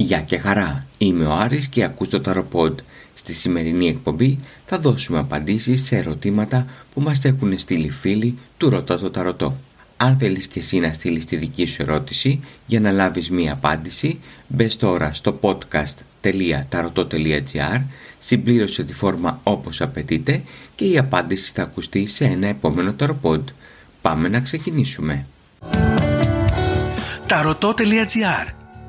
Γεια και χαρά, είμαι ο Άρης και ακούς το Ταροποντ. Στη σημερινή εκπομπή θα δώσουμε απαντήσεις σε ερωτήματα που μας έχουν στείλει φίλοι του Ρωτώ το Ταρωτό. Αν θέλεις και εσύ να στείλεις τη δική σου ερώτηση για να λάβεις μία απάντηση, μπες τώρα στο podcast.tarotot.gr, συμπλήρωσε τη φόρμα όπως απαιτείται και η απάντηση θα ακουστεί σε ένα επόμενο Ταροποντ. Πάμε να ξεκινήσουμε. Tarotot.gr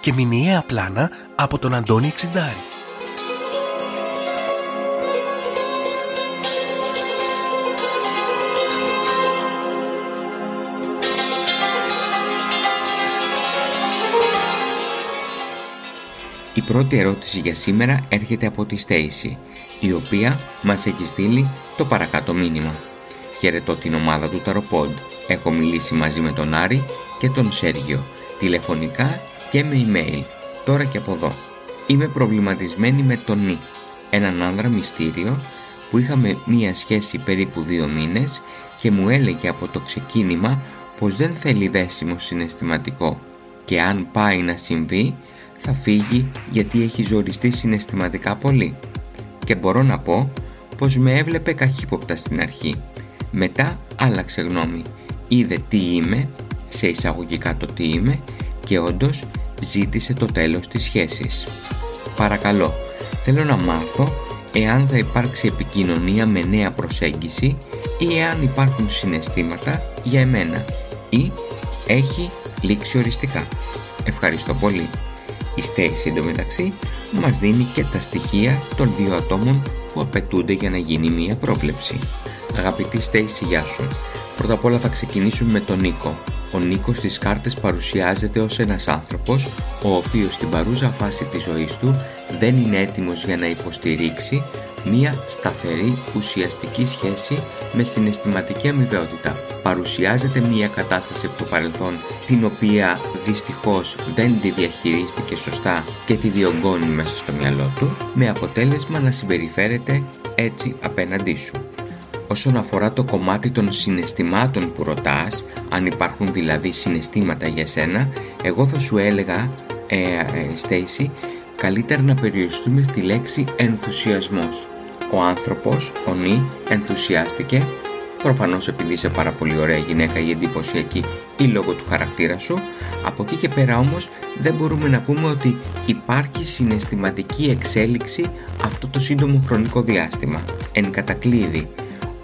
και μηνιαία πλάνα από τον Αντώνη Εξιντάρη. Η πρώτη ερώτηση για σήμερα έρχεται από τη Στέιση, η οποία μας έχει στείλει το παρακάτω μήνυμα. Χαιρετώ την ομάδα του Ταροπόντ. Έχω μιλήσει μαζί με τον Άρη και τον Σέργιο, τηλεφωνικά και με email, τώρα και από εδώ. Είμαι προβληματισμένη με τον Νι, έναν άνδρα μυστήριο που είχαμε μία σχέση περίπου δύο μήνες και μου έλεγε από το ξεκίνημα πως δεν θέλει δέσιμο συναισθηματικό και αν πάει να συμβεί θα φύγει γιατί έχει ζοριστεί συναισθηματικά πολύ. Και μπορώ να πω πως με έβλεπε καχύποπτα στην αρχή. Μετά άλλαξε γνώμη. Είδε τι είμαι, σε εισαγωγικά το τι είμαι και όντως ζήτησε το τέλος της σχέσης. Παρακαλώ, θέλω να μάθω εάν θα υπάρξει επικοινωνία με νέα προσέγγιση ή εάν υπάρχουν συναισθήματα για εμένα ή έχει λήξει οριστικά. Ευχαριστώ πολύ. Η Στέση εντωμεταξύ μας δίνει και τα στοιχεία των δύο ατόμων που απαιτούνται για να γίνει μία πρόβλεψη. Αγαπητή Στέση, γεια σου. Πρώτα απ' όλα θα ξεκινήσουμε με τον Νίκο. Ο Νίκος στις κάρτες παρουσιάζεται ως ένας άνθρωπος ο οποίος στην παρούσα φάση της ζωής του δεν είναι έτοιμος για να υποστηρίξει μία σταθερή ουσιαστική σχέση με συναισθηματική αμοιβαιότητα. Παρουσιάζεται μία κατάσταση από το παρελθόν την οποία δυστυχώς δεν τη διαχειρίστηκε σωστά και τη διωγγώνει μέσα στο μυαλό του με αποτέλεσμα να συμπεριφέρεται έτσι απέναντί σου. Όσον αφορά το κομμάτι των συναισθημάτων που ρωτάς, αν υπάρχουν δηλαδή συναισθήματα για σένα, εγώ θα σου έλεγα, ε, ε, καλύτερα να περιοριστούμε στη λέξη ενθουσιασμός. Ο άνθρωπος, ο Νι, ενθουσιάστηκε, προφανώς επειδή είσαι πάρα πολύ ωραία γυναίκα ή εντυπωσιακή ή λόγω του χαρακτήρα σου, από εκεί και πέρα όμως δεν μπορούμε να πούμε ότι υπάρχει συναισθηματική εξέλιξη αυτό το σύντομο χρονικό διάστημα. Εν κατακλείδη,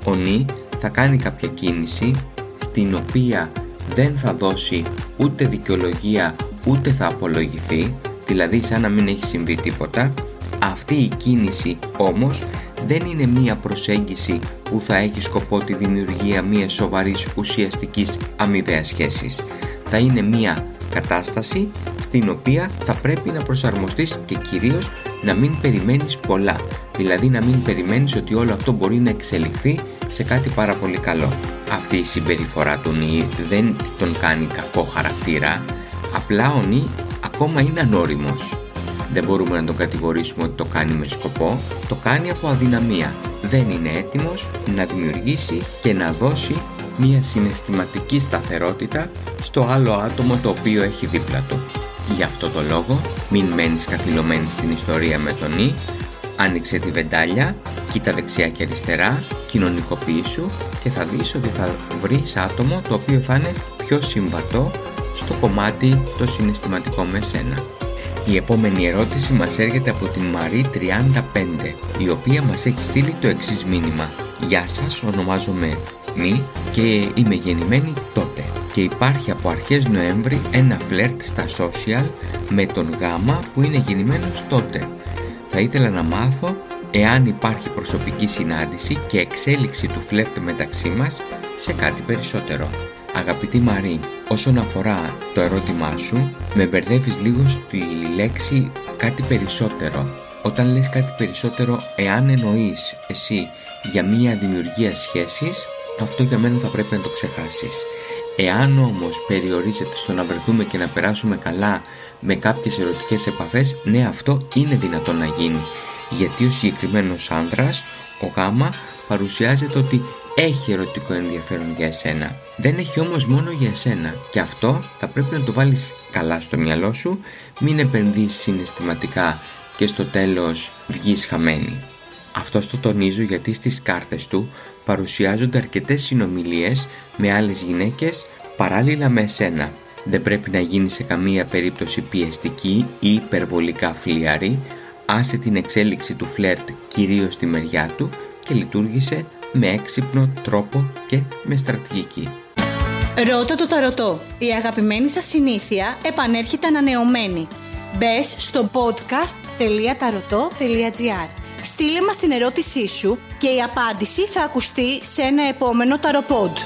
ο Νι θα κάνει κάποια κίνηση στην οποία δεν θα δώσει ούτε δικαιολογία ούτε θα απολογηθεί, δηλαδή σαν να μην έχει συμβεί τίποτα. Αυτή η κίνηση όμως δεν είναι μία προσέγγιση που θα έχει σκοπό τη δημιουργία μιας σοβαρής ουσιαστικής αμοιβαίας σχέσης. Θα είναι μία κατάσταση στην οποία θα πρέπει να προσαρμοστείς και κυρίως να μην περιμένεις πολλά. Δηλαδή να μην περιμένεις ότι όλο αυτό μπορεί να εξελιχθεί σε κάτι πάρα πολύ καλό. Αυτή η συμπεριφορά του Νι δεν τον κάνει κακό χαρακτήρα, απλά ο Νι ακόμα είναι ανώριμος. Δεν μπορούμε να τον κατηγορήσουμε ότι το κάνει με σκοπό, το κάνει από αδυναμία. Δεν είναι έτοιμος να δημιουργήσει και να δώσει μια συναισθηματική σταθερότητα στο άλλο άτομο το οποίο έχει δίπλα του. Γι' αυτό το λόγο μην μένεις καθυλωμένη στην ιστορία με τον Νι, άνοιξε τη βεντάλια, κοίτα δεξιά και αριστερά, κοινωνικοποιήσου και θα δεις ότι θα βρεις άτομο το οποίο θα είναι πιο συμβατό στο κομμάτι το συναισθηματικό με σένα. Η επόμενη ερώτηση μας έρχεται από την Μαρή 35, η οποία μας έχει στείλει το εξής μήνυμα. Γεια σας, ονομάζομαι Μη και είμαι γεννημένη τότε και υπάρχει από αρχές Νοέμβρη ένα φλερτ στα social με τον Γάμα που είναι γεννημένος τότε. Θα ήθελα να μάθω εάν υπάρχει προσωπική συνάντηση και εξέλιξη του φλερτ μεταξύ μας σε κάτι περισσότερο. Αγαπητή Μαρή, όσον αφορά το ερώτημά σου, με μπερδεύεις λίγο στη λέξη κάτι περισσότερο. Όταν λες κάτι περισσότερο, εάν εννοείς εσύ για μία δημιουργία σχέσης, αυτό για μένα θα πρέπει να το ξεχάσεις. Εάν όμως περιορίζεται στο να βρεθούμε και να περάσουμε καλά με κάποιες ερωτικές επαφές, ναι αυτό είναι δυνατό να γίνει. Γιατί ο συγκεκριμένος άνδρας, ο γάμα, παρουσιάζεται ότι έχει ερωτικό ενδιαφέρον για εσένα. Δεν έχει όμως μόνο για εσένα και αυτό θα πρέπει να το βάλεις καλά στο μυαλό σου, μην επενδύσεις συναισθηματικά και στο τέλος βγεις χαμένη. Αυτό το τονίζω γιατί στις κάρτες του παρουσιάζονται αρκετές συνομιλίες με άλλες γυναίκες παράλληλα με εσένα. Δεν πρέπει να γίνει σε καμία περίπτωση πιεστική ή υπερβολικά φλιαρή, άσε την εξέλιξη του φλερτ κυρίως στη μεριά του και λειτουργήσε με έξυπνο τρόπο και με στρατηγική. Ρώτα το ταρωτό. Η αγαπημένη σας συνήθεια επανέρχεται ανανεωμένη. Μπες στο podcast.tarotot.gr Στείλε μας την ερώτησή σου και η απάντηση θα ακουστεί σε ένα επόμενο ταροπόντ.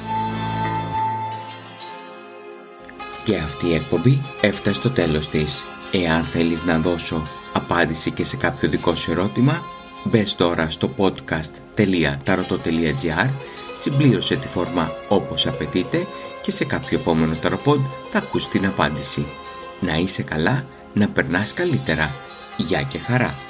Και αυτή η εκπομπή έφτασε στο τέλος της. Εάν θέλεις να δώσω απάντηση και σε κάποιο δικό σου ερώτημα, μπες τώρα στο podcast.tarotot.gr συμπλήρωσε τη φόρμα όπως απαιτείται και σε κάποιο επόμενο ταροπόντ θα ακούσει την απάντηση. Να είσαι καλά, να περνάς καλύτερα. Γεια και χαρά!